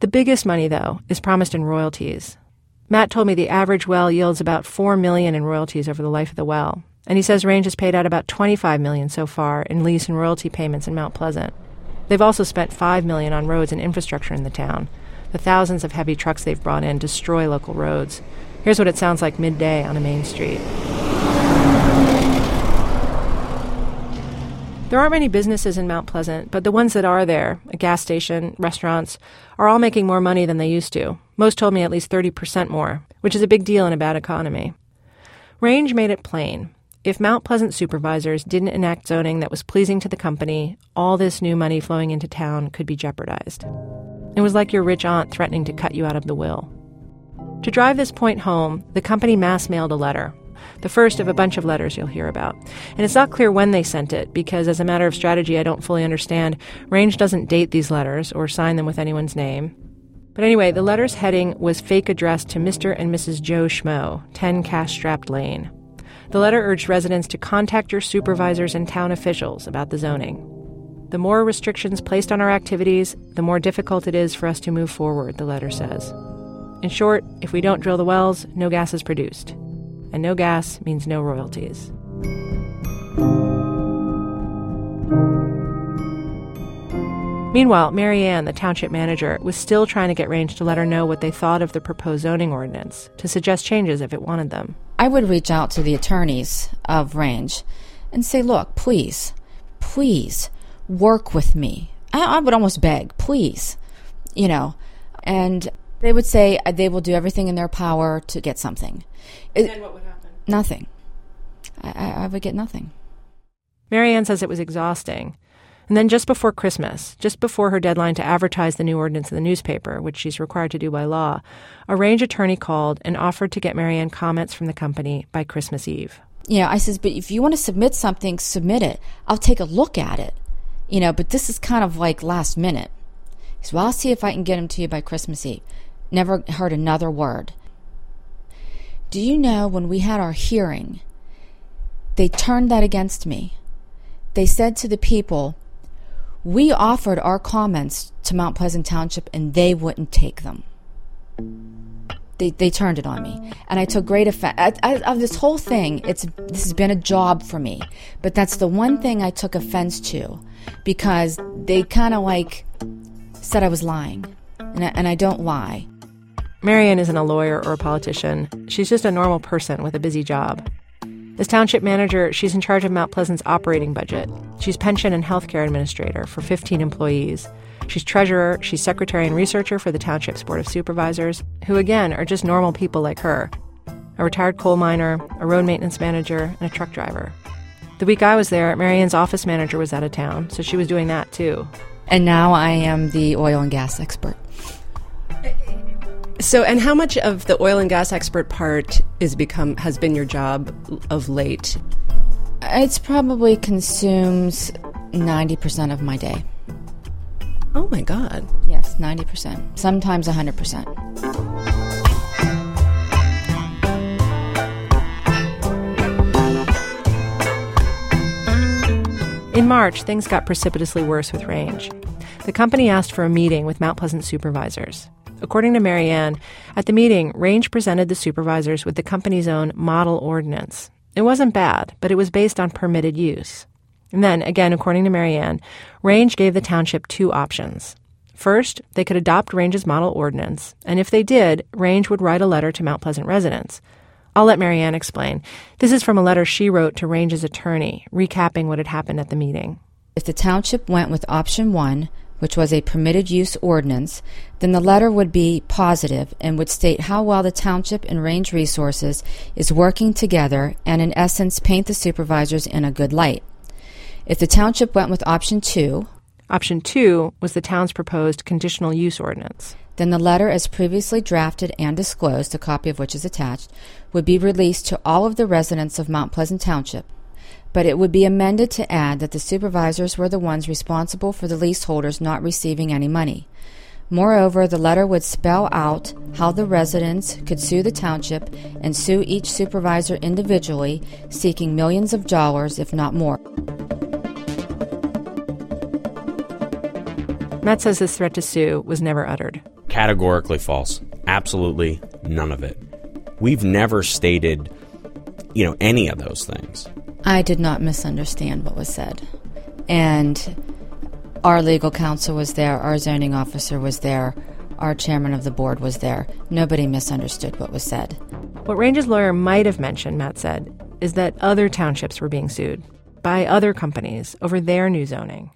The biggest money, though, is promised in royalties. Matt told me the average well yields about four million in royalties over the life of the well, and he says Range has paid out about 25 million so far in lease and royalty payments in Mount Pleasant. They've also spent 5 million on roads and infrastructure in the town. The thousands of heavy trucks they've brought in destroy local roads. Here's what it sounds like midday on a main street. There aren't many businesses in Mount Pleasant, but the ones that are there, a gas station, restaurants, are all making more money than they used to. Most told me at least 30% more, which is a big deal in a bad economy. Range made it plain. If Mount Pleasant supervisors didn't enact zoning that was pleasing to the company, all this new money flowing into town could be jeopardized. It was like your rich aunt threatening to cut you out of the will. To drive this point home, the company mass mailed a letter the first of a bunch of letters you'll hear about. And it's not clear when they sent it, because as a matter of strategy, I don't fully understand. Range doesn't date these letters or sign them with anyone's name. But anyway, the letter's heading was fake addressed to Mr. and Mrs. Joe Schmo, 10 Cash Strapped Lane. The letter urged residents to contact your supervisors and town officials about the zoning. The more restrictions placed on our activities, the more difficult it is for us to move forward, the letter says. In short, if we don't drill the wells, no gas is produced and no gas means no royalties. Meanwhile, Marianne, the township manager, was still trying to get Range to let her know what they thought of the proposed zoning ordinance, to suggest changes if it wanted them. I would reach out to the attorneys of Range and say, look, please, please work with me. I, I would almost beg, please, you know. And they would say uh, they will do everything in their power to get something. And it, what would happen? Nothing. I, I, I would get nothing. Marianne says it was exhausting. And then just before Christmas, just before her deadline to advertise the new ordinance in the newspaper, which she's required to do by law, a range attorney called and offered to get Marianne comments from the company by Christmas Eve. Yeah, I says, but if you want to submit something, submit it. I'll take a look at it. You know, but this is kind of like last minute. He says, well, I'll see if I can get them to you by Christmas Eve. Never heard another word. Do you know when we had our hearing, they turned that against me? They said to the people, We offered our comments to Mount Pleasant Township and they wouldn't take them. They, they turned it on me, and I took great offense. Of this whole thing, it's this has been a job for me, but that's the one thing I took offense to, because they kind of like said I was lying, and I, and I don't lie. Marianne isn't a lawyer or a politician. She's just a normal person with a busy job. As township manager, she's in charge of Mount Pleasant's operating budget. She's pension and healthcare administrator for 15 employees. She's treasurer, she's secretary and researcher for the township's board of supervisors, who again are just normal people like her a retired coal miner, a road maintenance manager, and a truck driver. The week I was there, Marianne's office manager was out of town, so she was doing that too. And now I am the oil and gas expert. So, and how much of the oil and gas expert part is become has been your job of late? It's probably consumes ninety percent of my day. Oh my god! Yes, ninety percent. Sometimes hundred percent. In March, things got precipitously worse with Range. The company asked for a meeting with Mount Pleasant supervisors. According to Marianne, at the meeting, Range presented the supervisors with the company's own model ordinance. It wasn't bad, but it was based on permitted use. And then, again, according to Marianne, Range gave the township two options. First, they could adopt Range's model ordinance, and if they did, Range would write a letter to Mount Pleasant residents. I'll let Marianne explain. This is from a letter she wrote to Range's attorney, recapping what had happened at the meeting. If the township went with option one, which was a permitted use ordinance, then the letter would be positive and would state how well the township and Range Resources is working together and in essence paint the supervisors in a good light. If the township went with option two, option two was the town's proposed conditional use ordinance. Then the letter, as previously drafted and disclosed, a copy of which is attached, would be released to all of the residents of Mount Pleasant Township, but it would be amended to add that the supervisors were the ones responsible for the leaseholders not receiving any money. Moreover, the letter would spell out how the residents could sue the township and sue each supervisor individually, seeking millions of dollars, if not more. Matt says this threat to sue was never uttered. Categorically false. Absolutely none of it. We've never stated, you know, any of those things. I did not misunderstand what was said. And our legal counsel was there, our zoning officer was there, our chairman of the board was there. Nobody misunderstood what was said. What Range's lawyer might have mentioned, Matt said, is that other townships were being sued by other companies over their new zoning.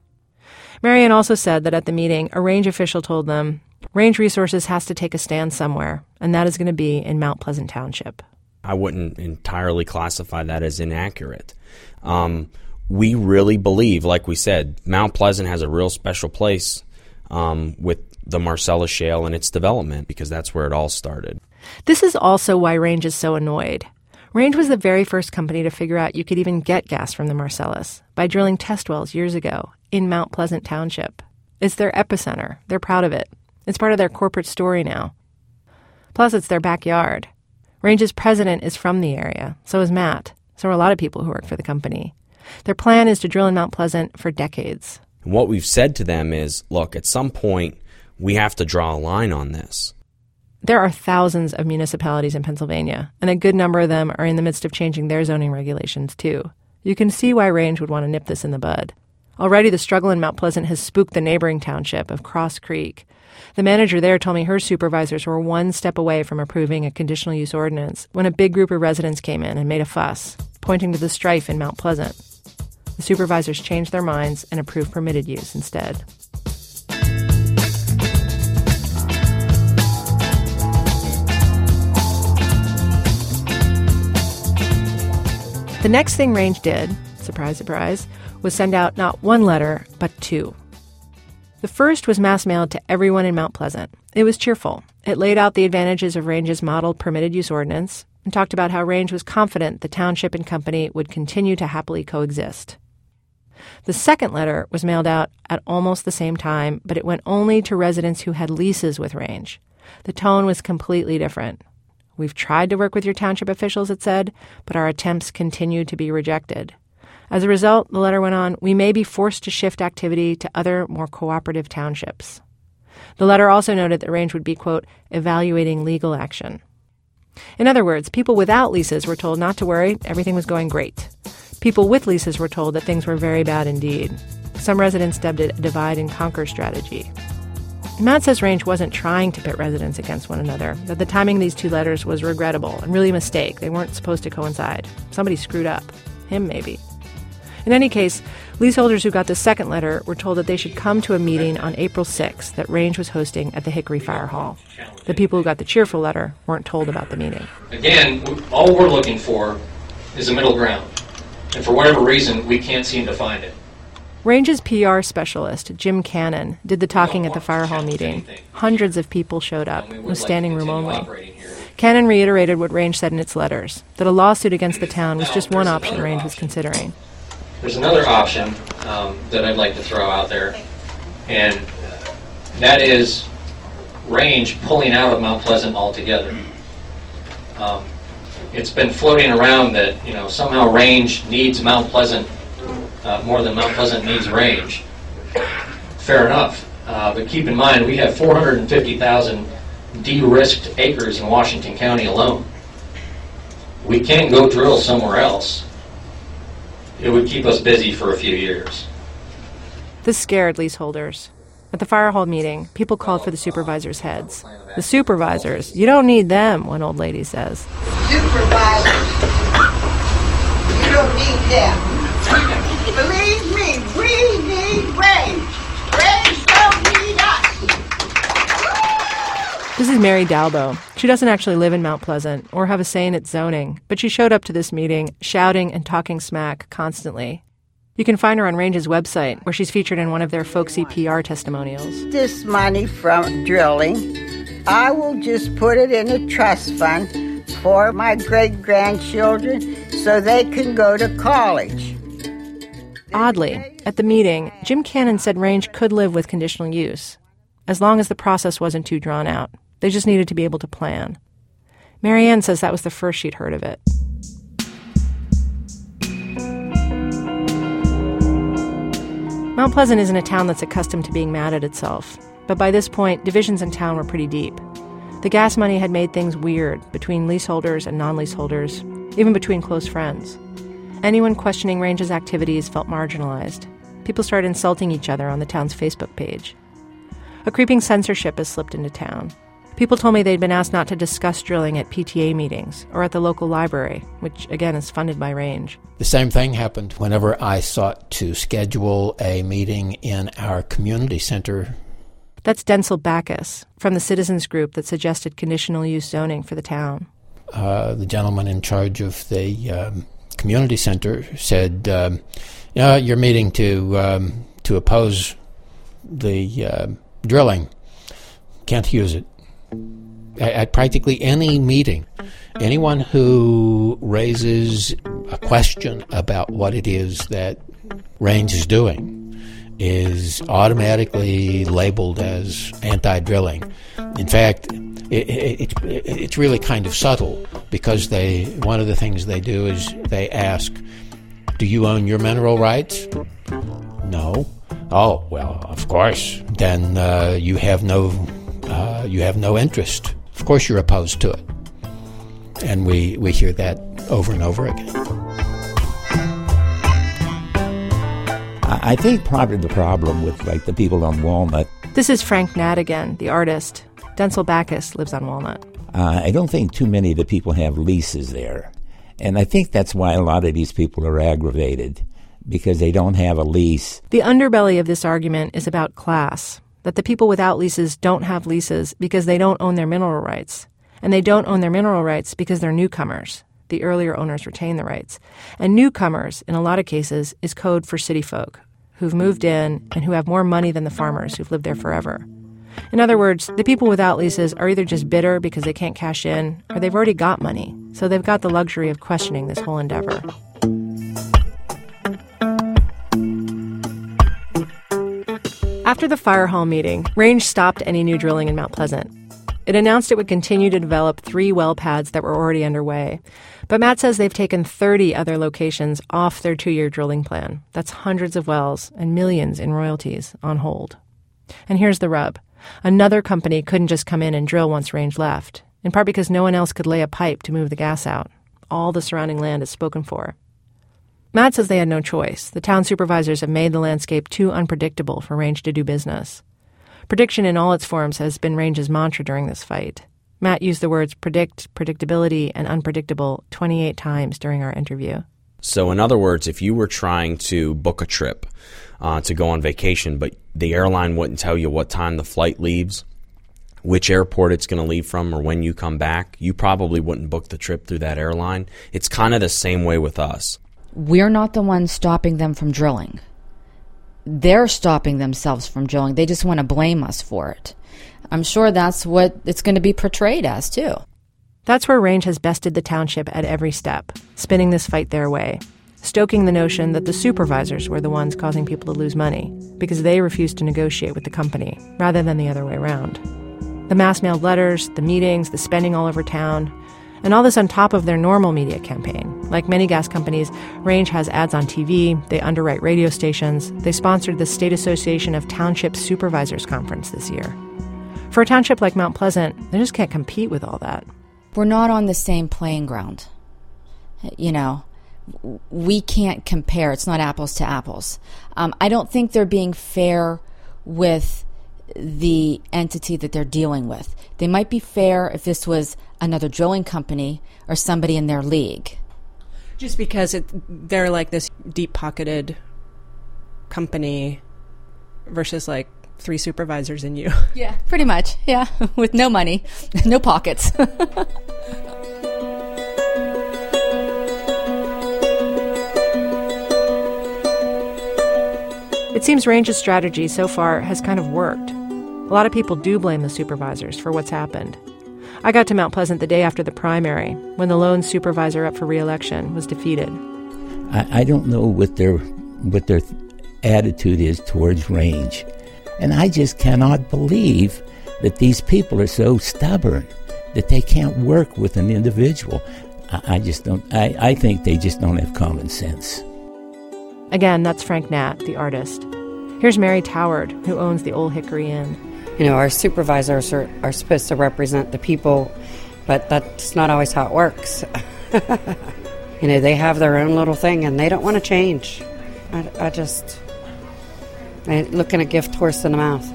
Marianne also said that at the meeting, a range official told them Range Resources has to take a stand somewhere, and that is going to be in Mount Pleasant Township. I wouldn't entirely classify that as inaccurate. Um, we really believe, like we said, Mount Pleasant has a real special place um, with the Marcellus Shale and its development because that's where it all started. This is also why Range is so annoyed. Range was the very first company to figure out you could even get gas from the Marcellus by drilling test wells years ago in Mount Pleasant Township. It's their epicenter. They're proud of it. It's part of their corporate story now. Plus, it's their backyard. Range's president is from the area, so is Matt. So are a lot of people who work for the company. Their plan is to drill in Mount Pleasant for decades. And what we've said to them is look, at some point, we have to draw a line on this. There are thousands of municipalities in Pennsylvania, and a good number of them are in the midst of changing their zoning regulations, too. You can see why Range would want to nip this in the bud. Already, the struggle in Mount Pleasant has spooked the neighboring township of Cross Creek. The manager there told me her supervisors were one step away from approving a conditional use ordinance when a big group of residents came in and made a fuss, pointing to the strife in Mount Pleasant. The supervisors changed their minds and approved permitted use instead. The next thing Range did, surprise, surprise, was send out not one letter, but two. The first was mass mailed to everyone in Mount Pleasant. It was cheerful. It laid out the advantages of Range's model permitted use ordinance and talked about how Range was confident the township and company would continue to happily coexist. The second letter was mailed out at almost the same time, but it went only to residents who had leases with Range. The tone was completely different. We've tried to work with your township officials, it said, but our attempts continue to be rejected. As a result, the letter went on, we may be forced to shift activity to other, more cooperative townships. The letter also noted that Range would be, quote, evaluating legal action. In other words, people without leases were told not to worry, everything was going great. People with leases were told that things were very bad indeed. Some residents dubbed it a divide and conquer strategy. Matt says Range wasn't trying to pit residents against one another, that the timing of these two letters was regrettable and really a mistake. They weren't supposed to coincide. Somebody screwed up. Him, maybe. In any case, leaseholders who got the second letter were told that they should come to a meeting on April 6th that Range was hosting at the Hickory Fire Hall. The people who got the cheerful letter weren't told about the meeting. Again, all we're looking for is a middle ground. And for whatever reason, we can't seem to find it. Range's PR specialist, Jim Cannon, did the talking at the fire hall meeting. Hundreds of people showed up, it was standing room only. Cannon reiterated what Range said in its letters that a lawsuit against the town was just one option Range was considering. There's another option um, that I'd like to throw out there, and that is Range pulling out of Mount Pleasant altogether. Um, it's been floating around that you know somehow Range needs Mount Pleasant uh, more than Mount Pleasant needs range. Fair enough. Uh, but keep in mind, we have 450,000 de-risked acres in Washington County alone. We can't go drill somewhere else. It would keep us busy for a few years. This scared leaseholders. At the fire hall meeting, people called for the supervisors' heads. The supervisors, you don't need them, one old lady says. Supervisors, you don't need them. This is Mary Dalbo. She doesn't actually live in Mount Pleasant or have a say in its zoning, but she showed up to this meeting shouting and talking smack constantly. You can find her on Range's website, where she's featured in one of their folksy PR testimonials. This money from drilling, I will just put it in a trust fund for my great grandchildren so they can go to college. Oddly, at the meeting, Jim Cannon said Range could live with conditional use, as long as the process wasn't too drawn out. They just needed to be able to plan. Marianne says that was the first she'd heard of it. Mount Pleasant isn't a town that's accustomed to being mad at itself, but by this point, divisions in town were pretty deep. The gas money had made things weird between leaseholders and non leaseholders, even between close friends. Anyone questioning Range's activities felt marginalized. People started insulting each other on the town's Facebook page. A creeping censorship has slipped into town. People told me they'd been asked not to discuss drilling at PTA meetings or at the local library, which again is funded by Range. The same thing happened whenever I sought to schedule a meeting in our community center. That's Dencil Backus from the citizens group that suggested conditional use zoning for the town. Uh, the gentleman in charge of the um, community center said, um, "Yeah, you're meeting to um, to oppose the uh, drilling. Can't use it." At practically any meeting, anyone who raises a question about what it is that Range is doing is automatically labeled as anti-drilling. In fact, it, it, it, it's really kind of subtle because they one of the things they do is they ask, "Do you own your mineral rights?" No. Oh well, of course. Then uh, you have no uh, you have no interest of course, you're opposed to it. And we, we hear that over and over again. I think part of the problem with like the people on Walnut. This is Frank Nadd again, the artist. Dencil Backus lives on Walnut. Uh, I don't think too many of the people have leases there. And I think that's why a lot of these people are aggravated because they don't have a lease. The underbelly of this argument is about class that the people without leases don't have leases because they don't own their mineral rights. And they don't own their mineral rights because they're newcomers. The earlier owners retain the rights. And newcomers, in a lot of cases, is code for city folk who've moved in and who have more money than the farmers who've lived there forever. In other words, the people without leases are either just bitter because they can't cash in, or they've already got money, so they've got the luxury of questioning this whole endeavor. After the fire hall meeting, Range stopped any new drilling in Mount Pleasant. It announced it would continue to develop three well pads that were already underway. But Matt says they've taken 30 other locations off their two year drilling plan. That's hundreds of wells and millions in royalties on hold. And here's the rub another company couldn't just come in and drill once Range left, in part because no one else could lay a pipe to move the gas out. All the surrounding land is spoken for. Matt says they had no choice. The town supervisors have made the landscape too unpredictable for Range to do business. Prediction in all its forms has been Range's mantra during this fight. Matt used the words predict, predictability, and unpredictable 28 times during our interview. So, in other words, if you were trying to book a trip uh, to go on vacation, but the airline wouldn't tell you what time the flight leaves, which airport it's going to leave from, or when you come back, you probably wouldn't book the trip through that airline. It's kind of the same way with us. We're not the ones stopping them from drilling. They're stopping themselves from drilling. They just want to blame us for it. I'm sure that's what it's going to be portrayed as, too. That's where Range has bested the township at every step, spinning this fight their way, stoking the notion that the supervisors were the ones causing people to lose money because they refused to negotiate with the company rather than the other way around. The mass mailed letters, the meetings, the spending all over town, and all this on top of their normal media campaign. Like many gas companies, Range has ads on TV, they underwrite radio stations, they sponsored the State Association of Township Supervisors Conference this year. For a township like Mount Pleasant, they just can't compete with all that. We're not on the same playing ground. You know, we can't compare. It's not apples to apples. Um, I don't think they're being fair with the entity that they're dealing with. They might be fair if this was another drilling company or somebody in their league. Just because it, they're like this deep pocketed company versus like three supervisors in you. [laughs] Yeah, pretty much. Yeah, [laughs] with no money, [laughs] no pockets. It seems Range's strategy so far has kind of worked. A lot of people do blame the supervisors for what's happened. I got to Mount Pleasant the day after the primary, when the lone supervisor up for reelection was defeated. I, I don't know what their what their attitude is towards range, and I just cannot believe that these people are so stubborn that they can't work with an individual. I, I just don't. I, I think they just don't have common sense. Again, that's Frank Nat, the artist. Here's Mary Toward, who owns the Old Hickory Inn. You know, our supervisors are, are supposed to represent the people, but that's not always how it works. [laughs] you know, they have their own little thing and they don't want to change. I, I just I looking a gift horse in the mouth.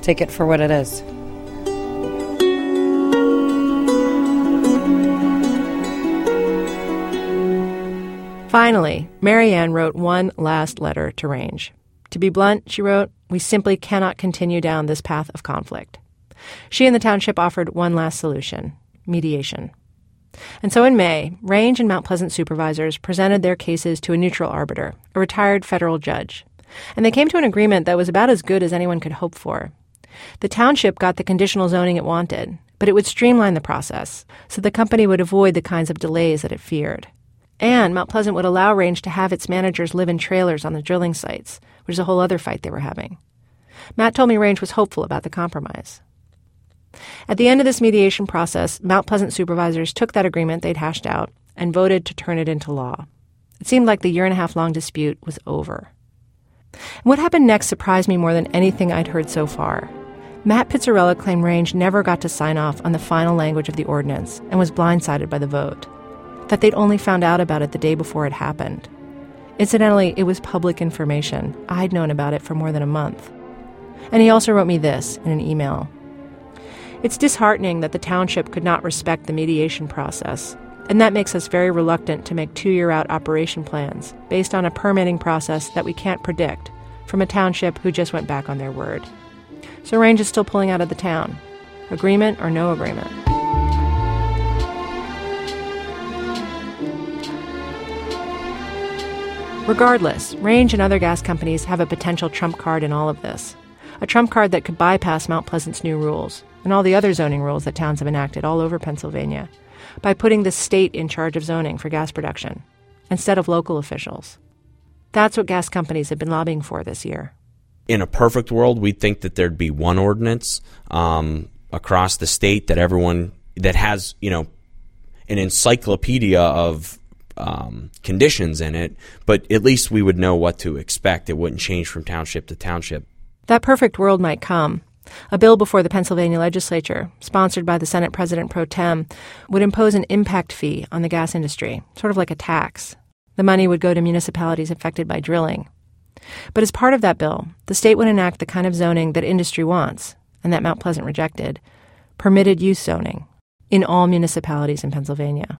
Take it for what it is. Finally, Marianne wrote one last letter to Range. To be blunt, she wrote, we simply cannot continue down this path of conflict. She and the township offered one last solution mediation. And so in May, Range and Mount Pleasant supervisors presented their cases to a neutral arbiter, a retired federal judge. And they came to an agreement that was about as good as anyone could hope for. The township got the conditional zoning it wanted, but it would streamline the process so the company would avoid the kinds of delays that it feared. And Mount Pleasant would allow Range to have its managers live in trailers on the drilling sites, which is a whole other fight they were having. Matt told me Range was hopeful about the compromise. At the end of this mediation process, Mount Pleasant supervisors took that agreement they'd hashed out and voted to turn it into law. It seemed like the year and a half long dispute was over. And what happened next surprised me more than anything I'd heard so far. Matt Pitzarella claimed Range never got to sign off on the final language of the ordinance and was blindsided by the vote that they'd only found out about it the day before it happened. Incidentally, it was public information. I'd known about it for more than a month. And he also wrote me this in an email. It's disheartening that the township could not respect the mediation process, and that makes us very reluctant to make two year out operation plans based on a permitting process that we can't predict from a township who just went back on their word. So Range is still pulling out of the town. Agreement or no agreement. Regardless, Range and other gas companies have a potential trump card in all of this. A trump card that could bypass Mount Pleasant's new rules and all the other zoning rules that towns have enacted all over Pennsylvania by putting the state in charge of zoning for gas production instead of local officials. That's what gas companies have been lobbying for this year. In a perfect world, we'd think that there'd be one ordinance um, across the state that everyone that has, you know, an encyclopedia of um, conditions in it, but at least we would know what to expect. It wouldn't change from township to township. That perfect world might come. A bill before the Pennsylvania legislature, sponsored by the Senate President pro tem, would impose an impact fee on the gas industry, sort of like a tax. The money would go to municipalities affected by drilling. But as part of that bill, the state would enact the kind of zoning that industry wants, and that Mount Pleasant rejected permitted use zoning in all municipalities in Pennsylvania.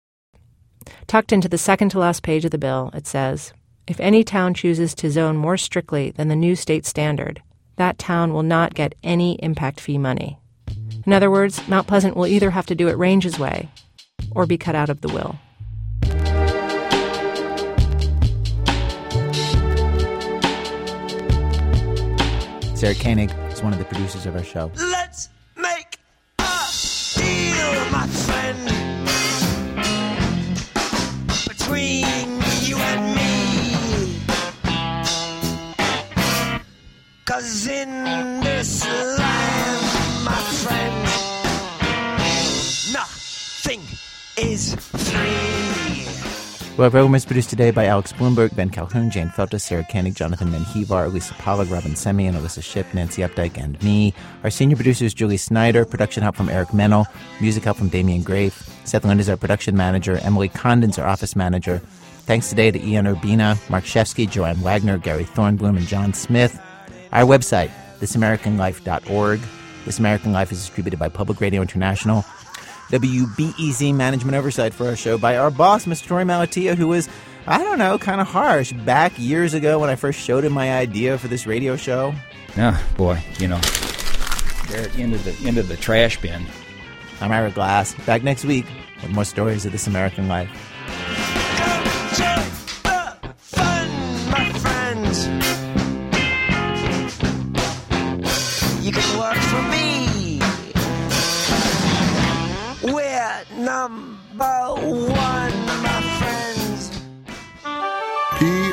Tucked into the second to last page of the bill, it says If any town chooses to zone more strictly than the new state standard, that town will not get any impact fee money. In other words, Mount Pleasant will either have to do it Range's way or be cut out of the will. Sarah Koenig is one of the producers of our show. Let's make a deal, Cause in this land, my friend, nothing is free. Well, program is produced today by Alex Blumberg, Ben Calhoun, Jane Feltus, Sarah Koenig, Jonathan Menjivar, Elisa Pollak, Robyn Semien, and Alissa Shipp, Nancy Updike, and me. Our senior producer is Julie Snyder. Production help from Eric Mennel. Music help from Damian Graef. Seth Lind is our production manager. Emily Condon's our office manager. Thanks today to Ian Urbina, Mark Shefsky, Joanne Wagner, Gary Thornbloom, and John Smith. Our website, thisamericanlife.org. This American Life is distributed by Public Radio International. WBEZ management oversight for our show by our boss, Mr. Torey Malatia, who was, I don't know, kind of harsh back years ago when I first showed him my idea for this radio show. Ah, boy, you know, they're at the end of the end of the trash bin. I'm Ira Glass. Back next week with more stories of this American life.